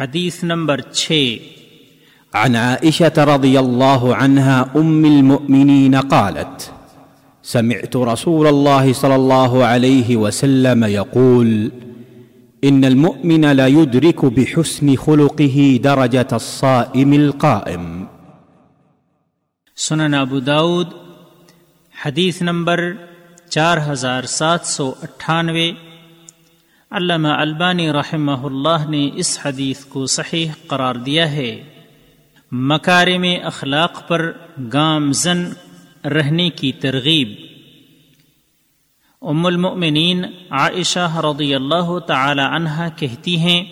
حدیث نمبر چھ۔ عن عائشه رضي الله عنها ام المؤمنين قالت سمعت رسول الله صلى الله عليه وسلم يقول ان المؤمن لا يدرك بحسن خلقه درجه الصائم القائم. سنن ابو داود حدیث نمبر چار ہزار سات سو اٹھانوے۔ علامہ البانی رحمہ اللہ نے اس حدیث کو صحیح قرار دیا ہے۔ مکارم اخلاق پر گام زن رہنے کی ترغیب۔ ام المؤمنین عائشہ رضی اللہ تعالی عنہ کہتی ہیں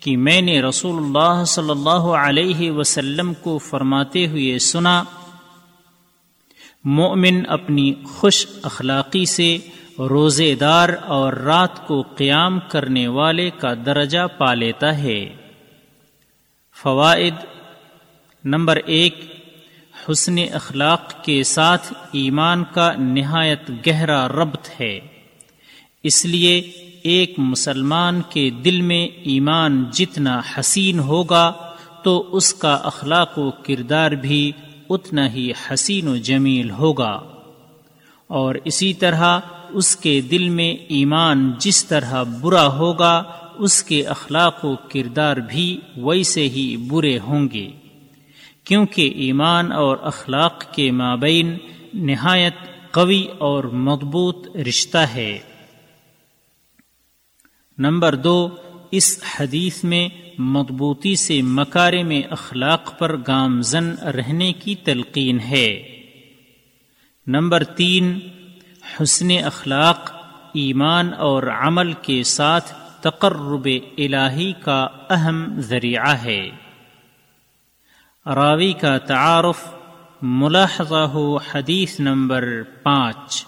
کہ میں نے رسول اللہ صلی اللہ علیہ وسلم کو فرماتے ہوئے سنا مومن اپنی خوش اخلاقی سے روزے دار اور رات کو قیام کرنے والے کا درجہ پا لیتا ہے۔ فوائد نمبر ایک، حسن اخلاق کے ساتھ ایمان کا نہایت گہرا ربط ہے۔ اس لیے ایک مسلمان کے دل میں ایمان جتنا حسین ہوگا، تو اس کا اخلاق و کردار بھی اتنا ہی حسین و جمیل ہوگا۔ اور اسی طرح اس کے دل میں ایمان جس طرح برا ہوگا، اس کے اخلاق و کردار بھی ویسے ہی برے ہوں گے۔ کیونکہ ایمان اور اخلاق کے مابین نہایت قوی اور مضبوط رشتہ ہے۔ نمبر دو، اس حدیث میں مضبوطی سے مکارے میں اخلاق پر گامزن رہنے کی تلقین ہے۔ نمبر تین حسن اخلاق، ایمان اور عمل کے ساتھ تقرب الہی کا اہم ذریعہ ہے۔ راوی کا تعارف، ملاحظہ حدیث نمبر پانچ۔